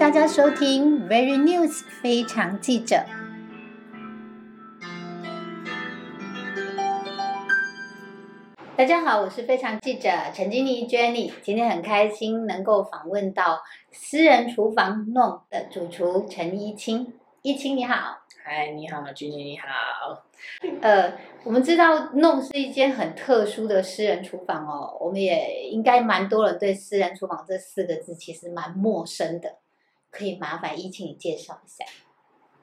大家收听 Very News 非常记者。大家好，我是非常记者陈金妮 Jenny，今天很开心能够访问到私人厨房弄的主厨陈一清。一清你好，嗨，你好，君妮你好。呃，我们知道弄是一间很特殊的私人厨房哦，我们也应该蛮多人对私人厨房这四个字其实蛮陌生的，可以麻烦一清你介绍一下。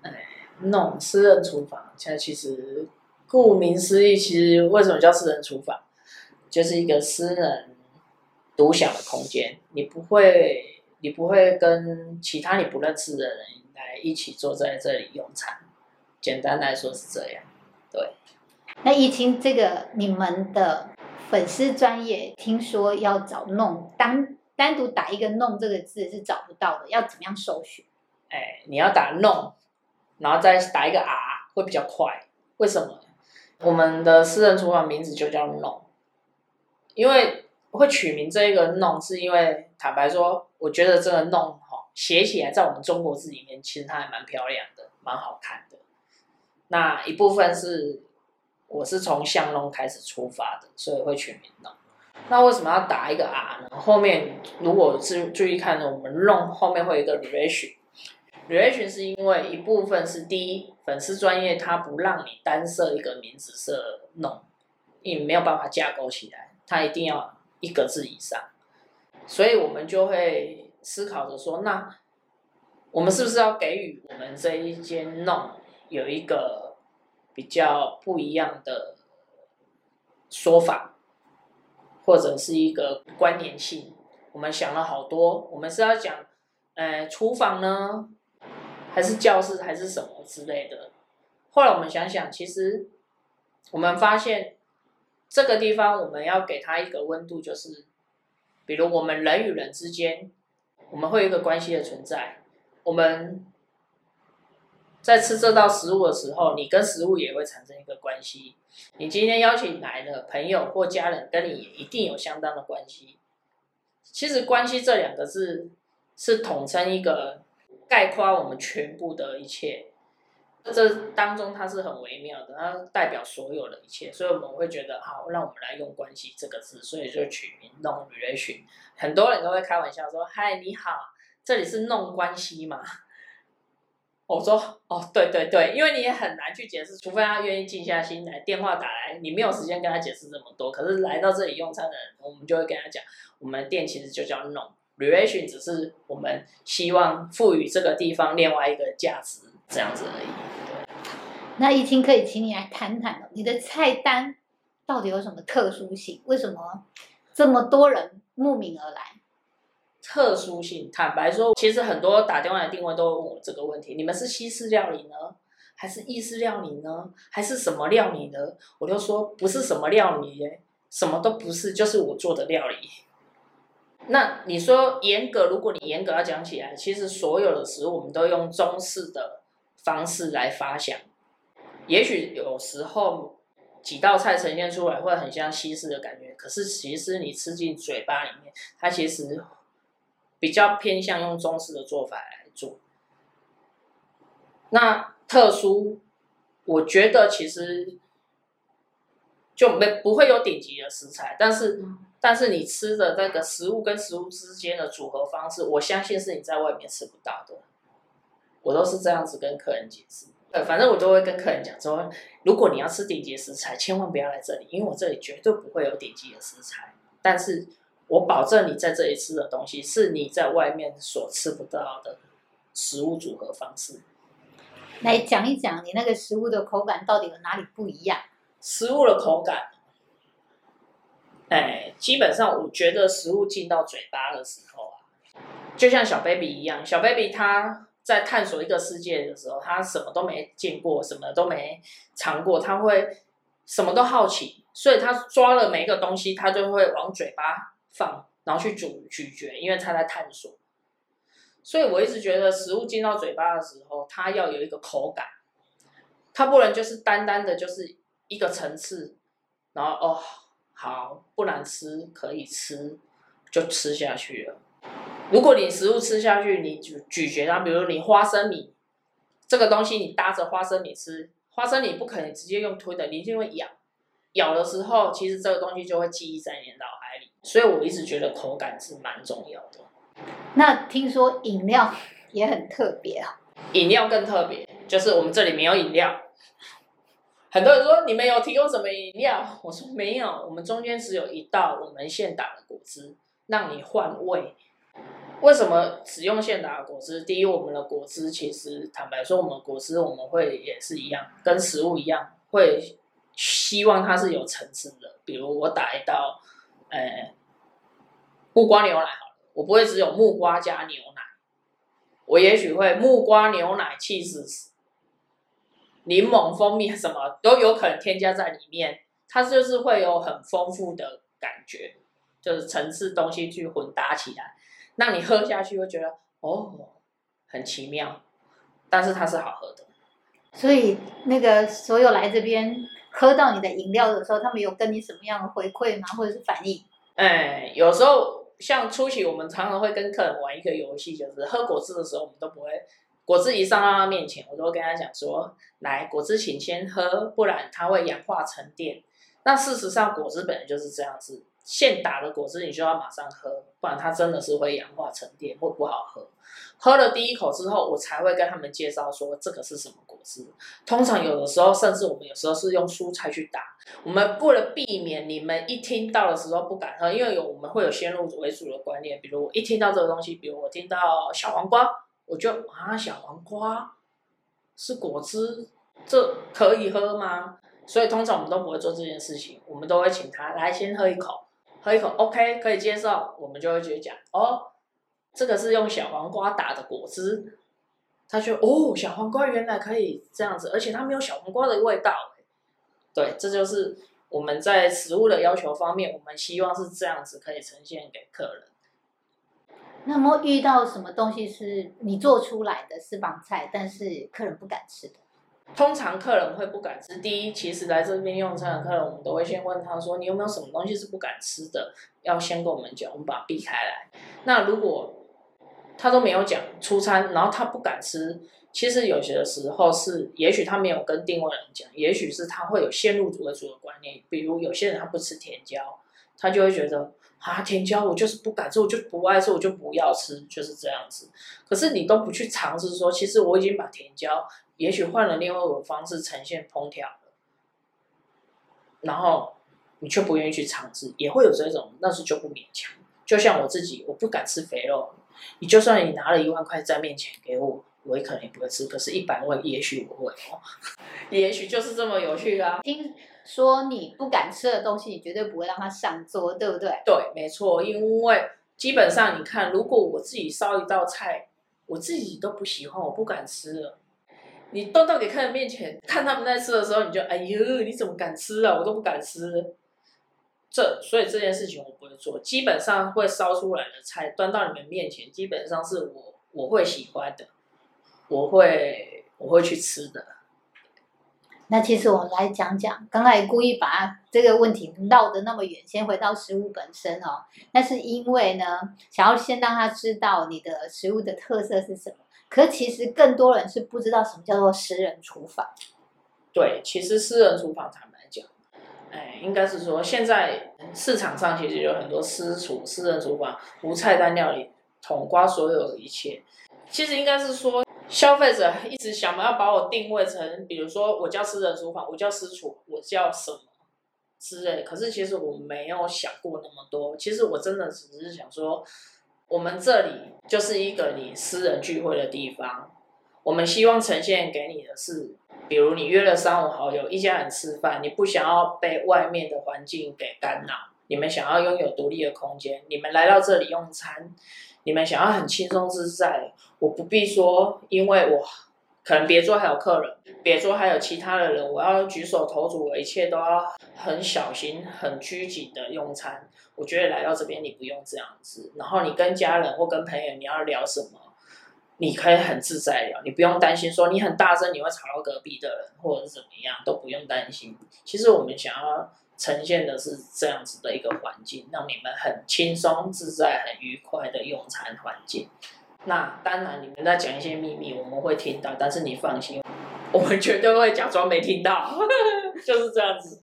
哎，弄私人厨房，现在其实顾名思义，其实为什么叫私人厨房？就是一个私人独享的空间，你不会，你不会跟其他你不认识的人来一起坐在这里用餐。简单来说是这样，对。那疫情这个你们的粉丝专业，听说要找弄单单独打一个弄这个字是找不到的，要怎么样搜寻？哎，你要打弄，然后再打一个 R 会比较快。为什么？我们的私人厨房名字就叫弄。因为会取名这一个弄，是因为坦白说，我觉得这个弄哈写起来在我们中国字里面，其实它还蛮漂亮的，蛮好看的。那一部分是我是从巷弄开始出发的，所以会取名弄。那为什么要打一个 R 呢？后面如果是注意看呢，我们弄后面会有一个 relation，relation 是因为一部分是第一粉丝专业，它不让你单设一个名字设弄，因为没有办法架构起来。它一定要一个字以上，所以我们就会思考着说，那我们是不是要给予我们这一间弄有一个比较不一样的说法，或者是一个关联性？我们想了好多，我们是要讲，呃，厨房呢，还是教室，还是什么之类的？后来我们想想，其实我们发现。这个地方我们要给它一个温度，就是，比如我们人与人之间，我们会有一个关系的存在。我们在吃这道食物的时候，你跟食物也会产生一个关系。你今天邀请来的朋友或家人，跟你也一定有相当的关系。其实“关系”这两个字是统称一个概括我们全部的一切。这当中它是很微妙的，它代表所有的一切，所以我们会觉得好，让我们来用“关系”这个字，所以就取名弄 relation。很多人都会开玩笑说：“嗨，你好，这里是弄关系嘛？”我说：“哦，对对对，因为你也很难去解释，除非他愿意静下心来，电话打来，你没有时间跟他解释这么多。可是来到这里用餐的人，我们就会跟他讲，我们店其实就叫弄 relation，只是我们希望赋予这个地方另外一个价值，这样子而已。”那一听可以请你来谈谈你的菜单到底有什么特殊性？为什么这么多人慕名而来？特殊性，坦白说，其实很多打电话来定位都问我这个问题：你们是西式料理呢，还是意式料理呢，还是什么料理呢？我就说不是什么料理，什么都不是，就是我做的料理。那你说严格，如果你严格要讲起来，其实所有的食物我们都用中式的方式来发想。也许有时候几道菜呈现出来会很像西式的感觉，可是其实你吃进嘴巴里面，它其实比较偏向用中式的做法来做。那特殊，我觉得其实就没不会有顶级的食材，但是但是你吃的那个食物跟食物之间的组合方式，我相信是你在外面吃不到的。我都是这样子跟客人解释。呃，反正我都会跟客人讲说，如果你要吃顶级食材，千万不要来这里，因为我这里绝对不会有顶级的食材。但是我保证你在这里吃的东西是你在外面所吃不到的食物组合方式。来讲一讲你那个食物的口感到底有哪里不一样？食物的口感，哎，基本上我觉得食物进到嘴巴的时候啊，就像小 baby 一样，小 baby 他。在探索一个世界的时候，他什么都没见过，什么都没尝过，他会什么都好奇，所以他抓了每一个东西，他就会往嘴巴放，然后去咀咀嚼，因为他在探索。所以我一直觉得食物进到嘴巴的时候，它要有一个口感，它不能就是单单的就是一个层次，然后哦好不难吃可以吃就吃下去了。如果你食物吃下去，你咀咀嚼它，比如你花生米这个东西，你搭着花生米吃，花生米不可能直接用吞的，你一定会咬。咬的时候，其实这个东西就会记忆在你脑海里。所以我一直觉得口感是蛮重要的。那听说饮料也很特别啊？饮料更特别，就是我们这里没有饮料。很多人说你们有提供什么饮料？我说没有，我们中间只有一道我们现打的果汁，让你换味。为什么只用现打的果汁？第一，我们的果汁其实坦白说，我们果汁我们会也是一样，跟食物一样，会希望它是有层次的。比如我打一道，呃，木瓜牛奶好了，我不会只有木瓜加牛奶，我也许会木瓜牛奶气死。柠檬、蜂蜜什么都有可能添加在里面，它就是会有很丰富的感觉，就是层次东西去混搭起来，让你喝下去会觉得哦，很奇妙，但是它是好喝的。所以那个所有来这边喝到你的饮料的时候，他们有跟你什么样的回馈吗？或者是反应？哎，有时候像初期我们常常会跟客人玩一个游戏，就是喝果汁的时候，我们都不会。果汁一上到他面前，我都会跟他讲说：“来，果汁请先喝，不然它会氧化沉淀。”那事实上，果汁本来就是这样子，现打的果汁你就要马上喝，不然它真的是会氧化沉淀，会不好喝。喝了第一口之后，我才会跟他们介绍说这个是什么果汁。通常有的时候，甚至我们有时候是用蔬菜去打。我们为了避免你们一听到的时候不敢喝，因为有我们会有先入为主的观念，比如我一听到这个东西，比如我听到小黄瓜。我就啊，小黄瓜是果汁，这可以喝吗？所以通常我们都不会做这件事情，我们都会请他来先喝一口，喝一口，OK，可以接受，我们就会去讲哦，这个是用小黄瓜打的果汁，他就哦，小黄瓜原来可以这样子，而且它没有小黄瓜的味道，对，这就是我们在食物的要求方面，我们希望是这样子可以呈现给客人。那么遇到什么东西是你做出来的私房菜，但是客人不敢吃的？通常客人会不敢吃。第一，其实来这边用餐的客人，我们都会先问他说：“你有没有什么东西是不敢吃的？”要先跟我们讲，我们把它避开来。那如果他都没有讲出餐，然后他不敢吃，其实有些时候是，也许他没有跟定位人讲，也许是他会有先入为主的观念，比如有些人他不吃甜椒，他就会觉得。啊，甜椒我就是不敢吃，我就不爱吃，我就不要吃，就是这样子。可是你都不去尝试说，其实我已经把甜椒，也许换了另外一种方式呈现烹调了，然后你却不愿意去尝试，也会有这种，那是就不勉强。就像我自己，我不敢吃肥肉，你就算你拿了一万块在面前给我，我也可能也不会吃。可是，一百万也许我会哦，也许就是这么有趣啊。听。说你不敢吃的东西，你绝对不会让它上桌，对不对？对，没错。因为基本上你看，如果我自己烧一道菜，我自己都不喜欢，我不敢吃了。你端到给客人面前，看他们在吃的时候，你就哎呦，你怎么敢吃啊？我都不敢吃。这所以这件事情我不会做。基本上会烧出来的菜端到你们面前，基本上是我我会喜欢的，我会我会去吃的。那其实我们来讲讲，刚才故意把这个问题绕得那么远，先回到食物本身哦。那是因为呢，想要先让他知道你的食物的特色是什么。可其实更多人是不知道什么叫做私人厨房。对，其实私人厨房坦白讲，哎，应该是说现在市场上其实有很多私厨、私人厨房、无菜单料理，统刮所有的一切。其实应该是说。消费者一直想要把我定位成，比如说我叫私人厨房，我叫私厨，我叫什么之类。可是其实我没有想过那么多。其实我真的只是想说，我们这里就是一个你私人聚会的地方。我们希望呈现给你的是，比如你约了三五好友一家人吃饭，你不想要被外面的环境给干扰，你们想要拥有独立的空间，你们来到这里用餐。你们想要很轻松自在，我不必说，因为我可能别桌还有客人，别桌还有其他的人，我要举手投足，我一切都要很小心、很拘谨的用餐。我觉得来到这边你不用这样子，然后你跟家人或跟朋友你要聊什么，你可以很自在聊，你不用担心说你很大声你会吵到隔壁的人或者是怎么样，都不用担心。其实我们想要呈现的是这样子的一个环境，让你们很轻松自在、很愉快的用餐环境。那当然，你们在讲一些秘密，我们会听到，但是你放心，我们绝对会假装没听到，就是这样子。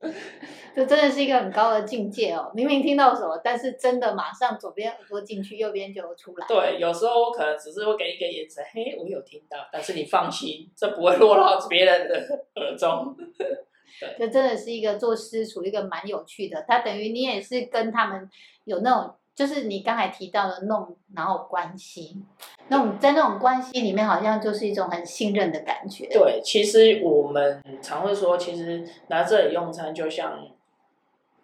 这真的是一个很高的境界哦！明明听到什么，但是真的马上左边耳朵进去，右边就出来。对，有时候我可能只是会给一个眼神，嘿，我有听到，但是你放心，这不会落到别人的耳中。这真的是一个做私厨一个蛮有趣的，他等于你也是跟他们有那种，就是你刚才提到的那种，然后关系，那种在那种关系里面，好像就是一种很信任的感觉。对，其实我们常会说，其实来这里用餐就像。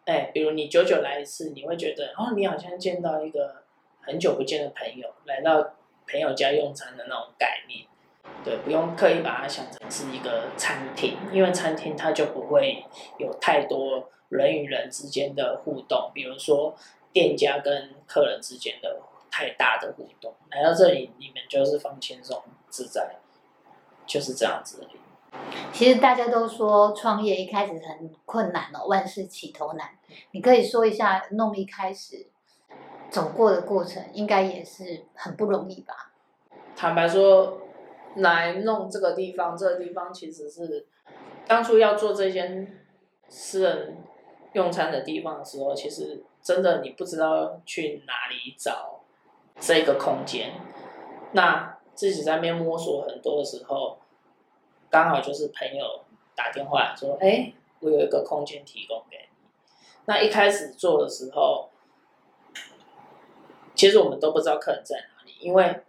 哎，比如你久久来一次，你会觉得哦，你好像见到一个很久不见的朋友，来到朋友家用餐的那种概念。对，不用刻意把它想成是一个餐厅，因为餐厅它就不会有太多人与人之间的互动，比如说店家跟客人之间的太大的互动。来到这里，你们就是放轻松自在，就是这样子而已。其实大家都说创业一开始很困难哦，万事起头难。你可以说一下弄一开始走过的过程，应该也是很不容易吧？坦白说，来弄这个地方，这个地方其实是当初要做这间私人用餐的地方的时候，其实真的你不知道去哪里找这个空间。那自己在那边摸索很多的时候。刚好就是朋友打电话说：“哎，我有一个空间提供给你。”那一开始做的时候，其实我们都不知道客人在哪里，因为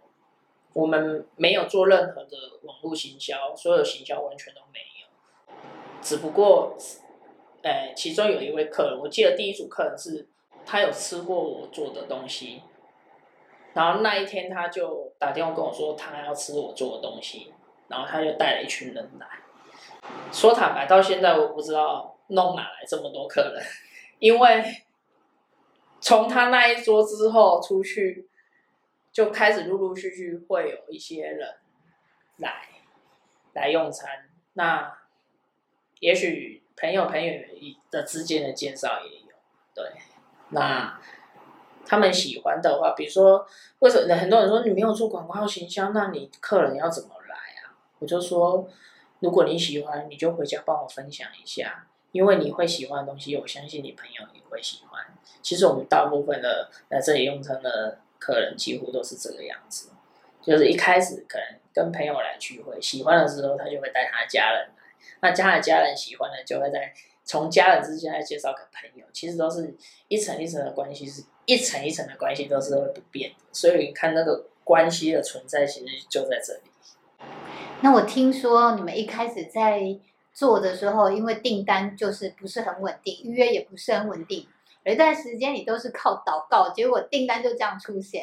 我们没有做任何的网络行销，所有行销完全都没有。只不过，哎，其中有一位客人，我记得第一组客人是他有吃过我做的东西，然后那一天他就打电话跟我说，他要吃我做的东西。然后他就带了一群人来，说坦白，到现在我不知道弄哪来这么多客人，因为从他那一桌之后出去，就开始陆陆续续会有一些人来来用餐。那也许朋友朋友的之间的介绍也有，对，那他们喜欢的话，比如说，为什么很多人说你没有做广告形象，那你客人要怎么来啊？我就说，如果你喜欢，你就回家帮我分享一下，因为你会喜欢的东西，我相信你朋友也会喜欢。其实我们大部分的来这里用餐的客人，几乎都是这个样子，就是一开始可能跟朋友来聚会，喜欢的时候他就会带他家人来，那家的家人喜欢的就会在从家人之间来介绍给朋友，其实都是一层一层的关系，是一层一层的关系都是会不变的，所以你看那个关系的存在，其实就在这里。那我听说你们一开始在做的时候，因为订单就是不是很稳定，预约也不是很稳定，有一段时间你都是靠祷告，结果订单就这样出现。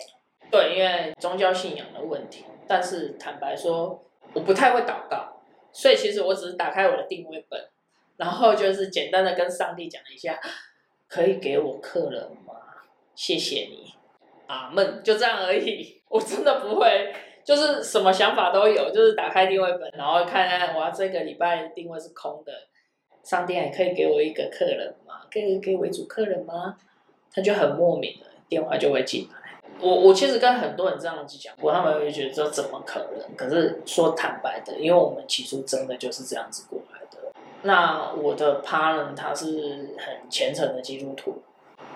对，因为宗教信仰的问题。但是坦白说，我不太会祷告，所以其实我只是打开我的定位本，然后就是简单的跟上帝讲一下，可以给我客人吗？谢谢你，阿门，就这样而已。我真的不会。就是什么想法都有，就是打开定位本，然后看看我要这个礼拜定位是空的，上店也可以给我一个客人吗？可以给我一组客人吗？他就很莫名的电话就会进来。我我其实跟很多人这样子讲过，他们会觉得这怎么可能？可是说坦白的，因为我们起初真的就是这样子过来的。那我的 partner 他是很虔诚的基督徒，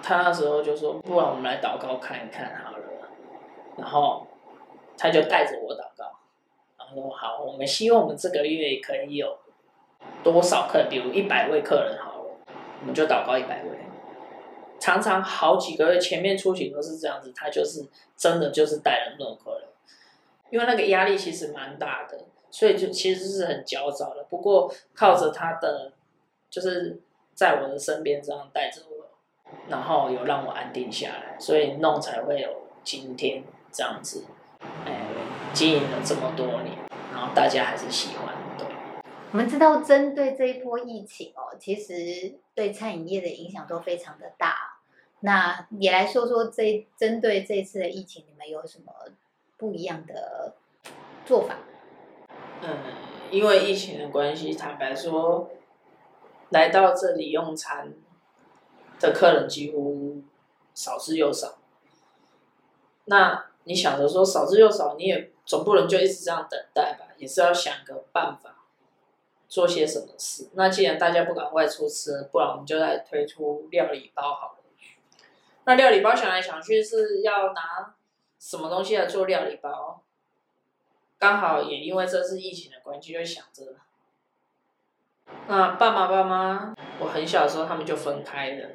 他那时候就说，不然我们来祷告看一看好了，然后。他就带着我祷告，然后说：“好，我们希望我们这个月可以有多少客人，比如一百位客人好了，我们就祷告一百位。常常好几个月前面出行都是这样子，他就是真的就是带了那种客人，因为那个压力其实蛮大的，所以就其实是很焦躁的。不过靠着他的，就是在我的身边这样带着我，然后有让我安定下来，所以弄才会有今天这样子。”哎，经营了这么多年，然后大家还是喜欢。我们知道，针对这一波疫情哦，其实对餐饮业的影响都非常的大。那也来说说这针对这次的疫情，你们有什么不一样的做法？嗯，因为疫情的关系，坦白说，来到这里用餐，的客人几乎少之又少。那你想着说少之又少，你也总不能就一直这样等待吧？也是要想个办法，做些什么事。那既然大家不敢外出吃，不然我们就来推出料理包好了。那料理包想来想去是要拿什么东西来做料理包？刚好也因为这次疫情的关系，就想着，那爸爸妈妈，我很小的时候他们就分开了。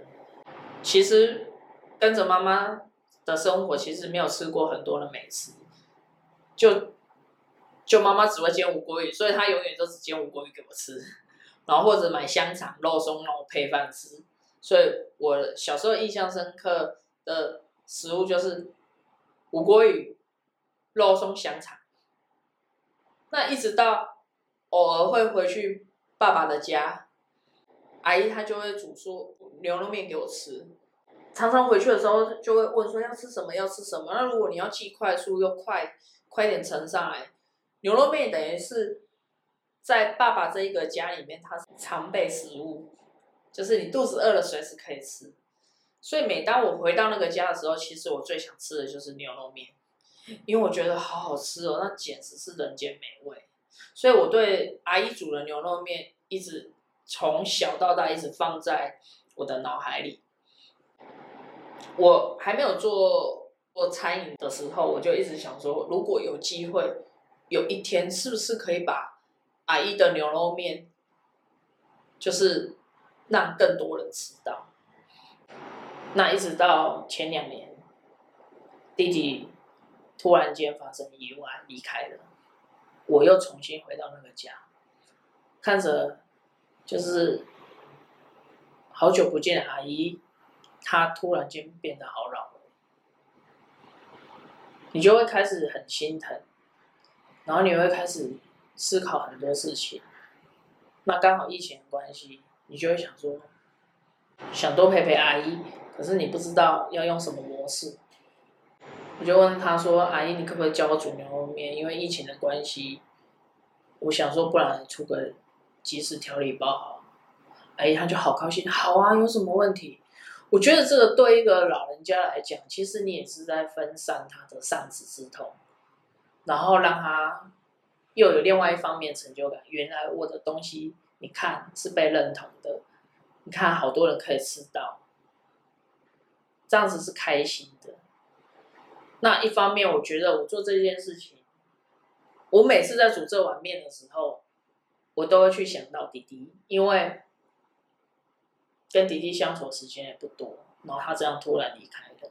其实跟着妈妈的生活，其实没有吃过很多的美食，就就妈妈只会煎五锅鱼，所以她永远都只煎五锅鱼给我吃，然后或者买香肠、肉松让我配饭吃。所以我小时候印象深刻的食物就是五锅鱼、肉松、香肠。那一直到偶尔会回去爸爸的家，阿姨她就会煮出牛肉面给我吃。常常回去的时候就会问说要吃什么要吃什么。那如果你要既快速又快快点盛上来，牛肉面等于是在爸爸这一个家里面，它是常备食物。就是你肚子饿了，随时可以吃。所以每当我回到那个家的时候，其实我最想吃的就是牛肉面，因为我觉得好好吃哦，那简直是人间美味。所以我对阿姨煮的牛肉面，一直从小到大一直放在我的脑海里。我还没有做做餐饮的时候，我就一直想说，如果有机会，有一天是不是可以把阿姨的牛肉面，就是。让更多人知道。那一直到前两年，弟弟突然间发生意外离开了，我又重新回到那个家，看着就是好久不见阿姨，她突然间变得好老了，你就会开始很心疼，然后你会开始思考很多事情。那刚好疫情的关系。你就会想说，想多陪陪阿姨，可是你不知道要用什么模式。我就问他说：“阿姨，你可不可以教我煮牛肉面？因为疫情的关系，我想说，不然出个即时调理包好。”阿姨她就好高兴，好啊，有什么问题？我觉得这个对一个老人家来讲，其实你也是在分散他的丧子之痛，然后让他又有另外一方面成就感。原来我的东西。你看是被认同的，你看好多人可以吃到，这样子是开心的。那一方面，我觉得我做这件事情，我每次在煮这碗面的时候，我都会去想到弟弟，因为跟弟弟相处时间也不多，然后他这样突然离开了，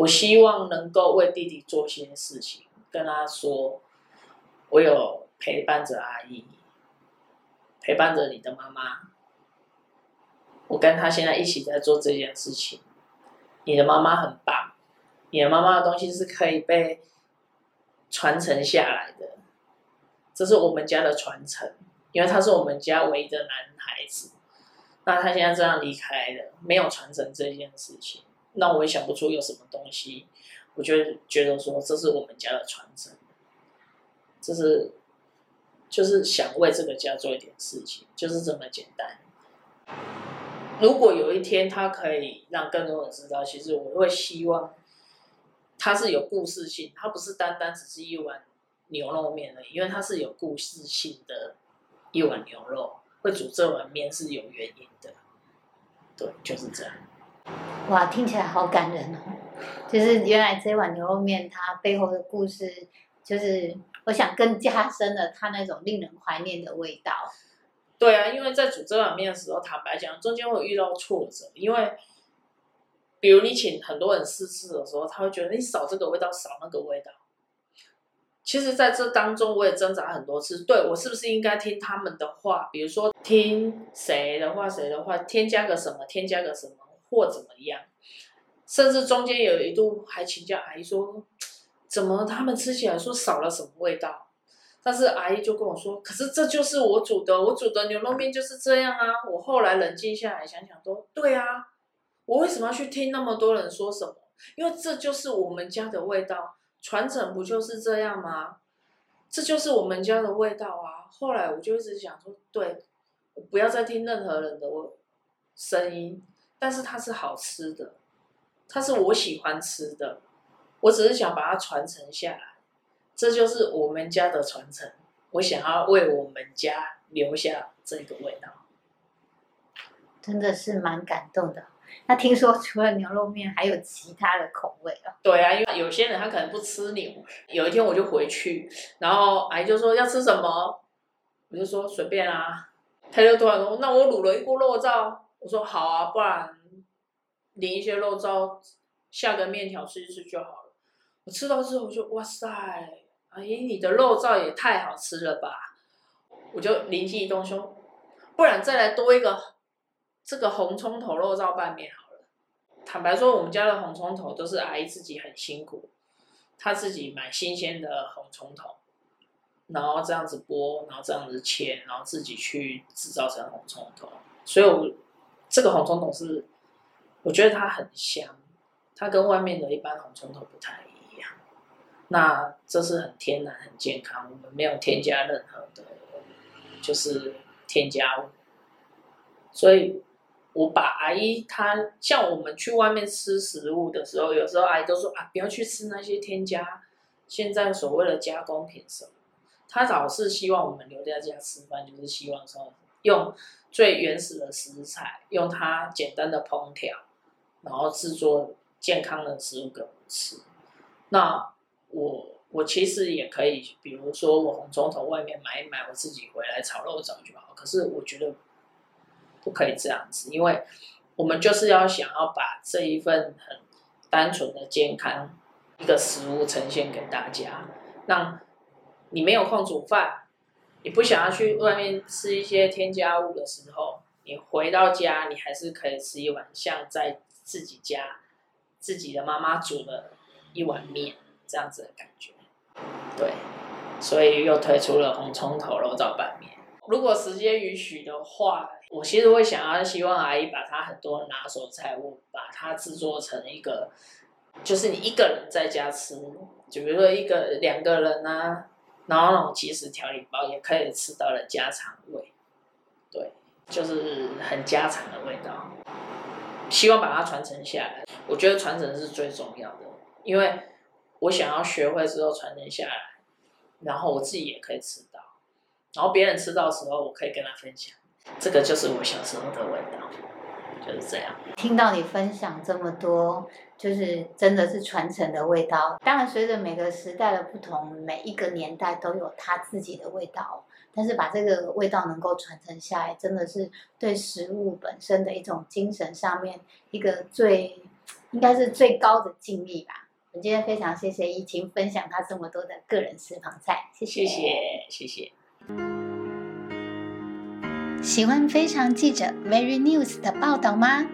我希望能够为弟弟做些事情，跟他说，我有。陪伴着阿姨，陪伴着你的妈妈。我跟他现在一起在做这件事情。你的妈妈很棒，你的妈妈的东西是可以被传承下来的。这是我们家的传承，因为他是我们家唯一的男孩子。那他现在这样离开了，没有传承这件事情，那我也想不出有什么东西。我就觉得说，这是我们家的传承，这是。就是想为这个家做一点事情，就是这么简单。如果有一天他可以让更多人知道，其实我会希望他是有故事性，他不是单单只是一碗牛肉面而已，因为它是有故事性的一碗牛肉，会煮这碗面是有原因的。对，就是这样。哇，听起来好感人哦！就是原来这碗牛肉面它背后的故事，就是。我想更加深了它那种令人怀念的味道。对啊，因为在煮这碗面的时候，坦白讲，中间会遇到挫折，因为比如你请很多人试吃的时候，他会觉得你少这个味道，少那个味道。其实，在这当中，我也挣扎很多次，对我是不是应该听他们的话？比如说听谁的话，谁的话，添加个什么，添加个什么，或怎么样？甚至中间有一度还请教阿姨说。怎么他们吃起来说少了什么味道？但是阿姨就跟我说：“可是这就是我煮的，我煮的牛肉面就是这样啊。”我后来冷静下来想想说：“对啊，我为什么要去听那么多人说什么？因为这就是我们家的味道，传承不就是这样吗？这就是我们家的味道啊。”后来我就一直想说：“对，不要再听任何人的，我声音，但是它是好吃的，它是我喜欢吃的，我只是想把它传承下来，这就是我们家的传承。我想要为我们家留下这个味道，真的是蛮感动的。那听说除了牛肉面，还有其他的口味哦。对啊，因为有些人他可能不吃牛。有一天我就回去，然后阿姨就说要吃什么，我就说随便啊。他就突然说：“那我卤了一锅肉燥。”我说：“好啊，不然淋一些肉燥，下个面条吃一吃就好了。”我吃到之后就哇塞，阿姨你的肉燥也太好吃了吧！我就灵机一动说：“不然再来多一个这个红葱头肉燥拌面好了。”坦白说，我们家的红葱头都是阿姨自己很辛苦，她自己买新鲜的红葱头。然后这样子剥，然后这样子切，然后自己去制造成红葱头。所以，我这个红葱头是，我觉得它很香，它跟外面的一般红葱头不太一样。那这是很天然、很健康，我们没有添加任何的，就是添加物。所以，我把阿姨她像我们去外面吃食物的时候，有时候阿姨都说啊，不要去吃那些添加，现在所谓的加工品什么。她老是希望我们留在家吃饭，就是希望说用最原始的食材，用它简单的烹调，然后制作健康的食物给我们吃。那我我其实也可以，比如说我红葱头外面买一买，我自己回来炒肉燥就好。可是我觉得不可以这样子，因为我们就是要想要把这一份很单纯的健康一个食物呈现给大家，让。你没有空煮饭，你不想要去外面吃一些添加物的时候，你回到家，你还是可以吃一碗像在自己家自己的妈妈煮的一碗面这样子的感觉。对，所以又推出了红葱头肉燥拌面。如果时间允许的话，我其实会想要希望阿姨把她很多拿手菜物，把它制作成一个，就是你一个人在家吃，就比如说一个两个人啊。然后那种即食调理包也可以吃到了家常味，对，就是很家常的味道。希望把它传承下来，我觉得传承是最重要的，因为我想要学会之后传承下来，然后我自己也可以吃到，然后别人吃到的时候，我可以跟他分享，这个就是我小时候的味道。就是这样。听到你分享这么多，就是真的是传承的味道。当然，随着每个时代的不同，每一个年代都有它自己的味道。但是把这个味道能够传承下来，真的是对食物本身的一种精神上面一个最应该是最高的敬意吧。我今天非常谢谢怡晴分享她这么多的个人私房菜，谢谢谢谢谢。喜欢非常记者 Very News 的报道吗？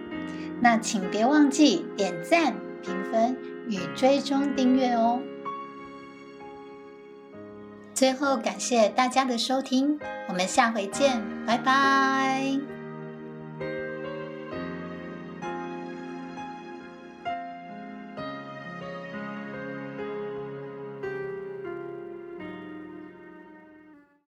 那请别忘记点赞、评分与追踪订阅哦。最后感谢大家的收听，我们下回见，拜拜。